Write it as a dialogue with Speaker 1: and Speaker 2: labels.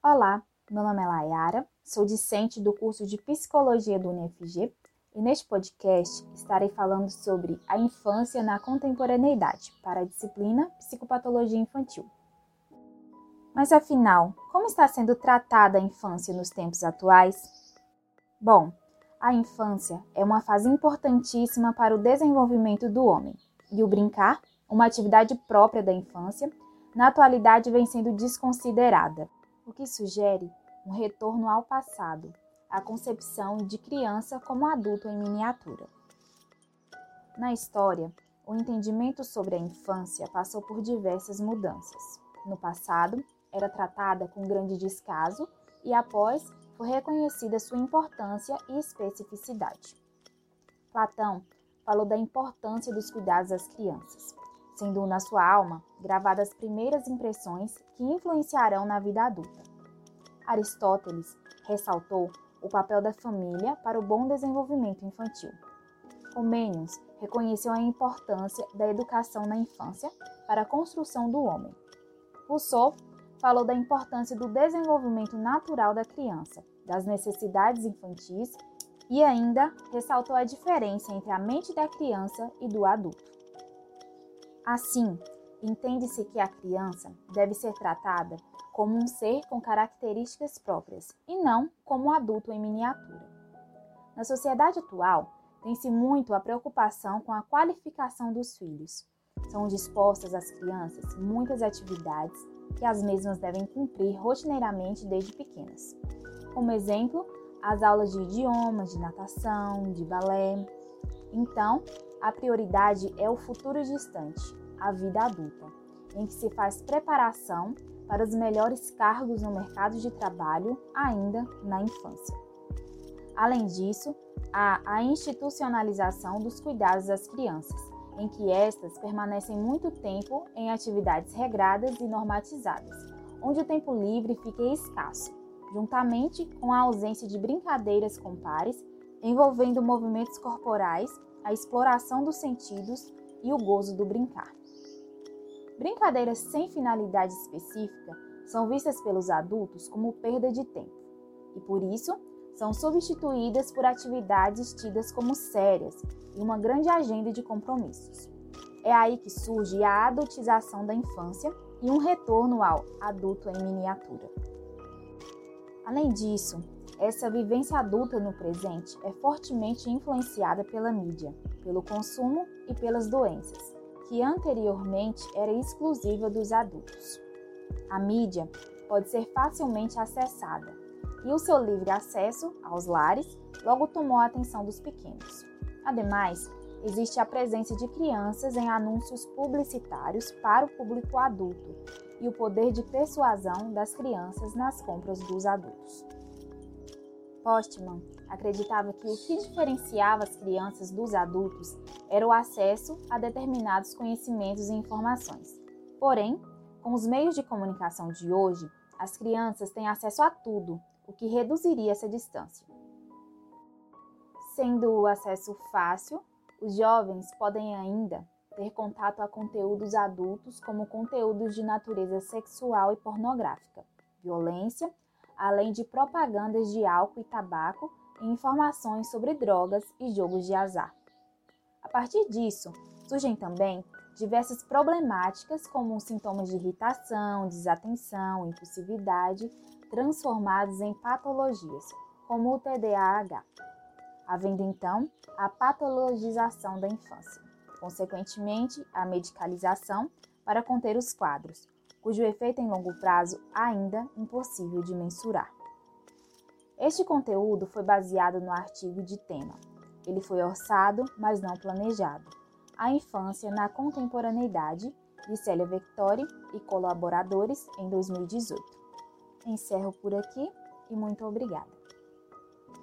Speaker 1: Olá, meu nome é Layara, sou discente do curso de Psicologia do UniFG e neste podcast estarei falando sobre a infância na contemporaneidade para a disciplina Psicopatologia Infantil. Mas afinal, como está sendo tratada a infância nos tempos atuais? Bom, a infância é uma fase importantíssima para o desenvolvimento do homem, e o brincar, uma atividade própria da infância, na atualidade vem sendo desconsiderada, o que sugere um retorno ao passado, a concepção de criança como adulto em miniatura. Na história, o entendimento sobre a infância passou por diversas mudanças. No passado, era tratada com grande descaso e após foi reconhecida sua importância e especificidade. Platão falou da importância dos cuidados às crianças, sendo na sua alma gravadas as primeiras impressões que influenciarão na vida adulta. Aristóteles ressaltou o papel da família para o bom desenvolvimento infantil. Comênios reconheceu a importância da educação na infância para a construção do homem. Rousseau falou da importância do desenvolvimento natural da criança, das necessidades infantis e ainda ressaltou a diferença entre a mente da criança e do adulto. Assim, entende-se que a criança deve ser tratada como um ser com características próprias e não como um adulto em miniatura. Na sociedade atual, tem-se muito a preocupação com a qualificação dos filhos. São dispostas às crianças muitas atividades que as mesmas devem cumprir rotineiramente desde pequenas. Como exemplo, as aulas de idiomas, de natação, de balé. Então, a prioridade é o futuro distante, a vida adulta, em que se faz preparação para os melhores cargos no mercado de trabalho ainda na infância. Além disso, há a institucionalização dos cuidados às crianças, em que estas permanecem muito tempo em atividades regradas e normatizadas, onde o tempo livre fica escasso, juntamente com a ausência de brincadeiras com pares, envolvendo movimentos corporais, a exploração dos sentidos e o gozo do brincar. Brincadeiras sem finalidade específica são vistas pelos adultos como perda de tempo, e por isso são substituídas por atividades tidas como sérias e uma grande agenda de compromissos. É aí que surge a adultização da infância e um retorno ao adulto em miniatura. Além disso, essa vivência adulta no presente é fortemente influenciada pela mídia, pelo consumo e pelas doenças, que anteriormente era exclusiva dos adultos. A mídia pode ser facilmente acessada, e o seu livre acesso aos lares logo tomou a atenção dos pequenos. Ademais, existe a presença de crianças em anúncios publicitários para o público adulto e o poder de persuasão das crianças nas compras dos adultos. Postman acreditava que o que diferenciava as crianças dos adultos era o acesso a determinados conhecimentos e informações. Porém, com os meios de comunicação de hoje, as crianças têm acesso a tudo, o que reduziria essa distância. Sendo o acesso fácil, os jovens podem ainda ter contato a conteúdos adultos, como conteúdos de natureza sexual e pornográfica, violência, além de propagandas de álcool e tabaco e informações sobre drogas e jogos de azar. A partir disso, surgem também diversas problemáticas como sintomas de irritação, desatenção, impulsividade, transformados em patologias, como o TDAH, havendo então a patologização da infância, consequentemente a medicalização para conter os quadros, cujo efeito em longo prazo ainda impossível de mensurar. Este conteúdo foi baseado no artigo de tema. Ele foi orçado, mas não planejado. A infância na contemporaneidade, de Célia Vectori e colaboradores, em 2018. Encerro por aqui e muito obrigada.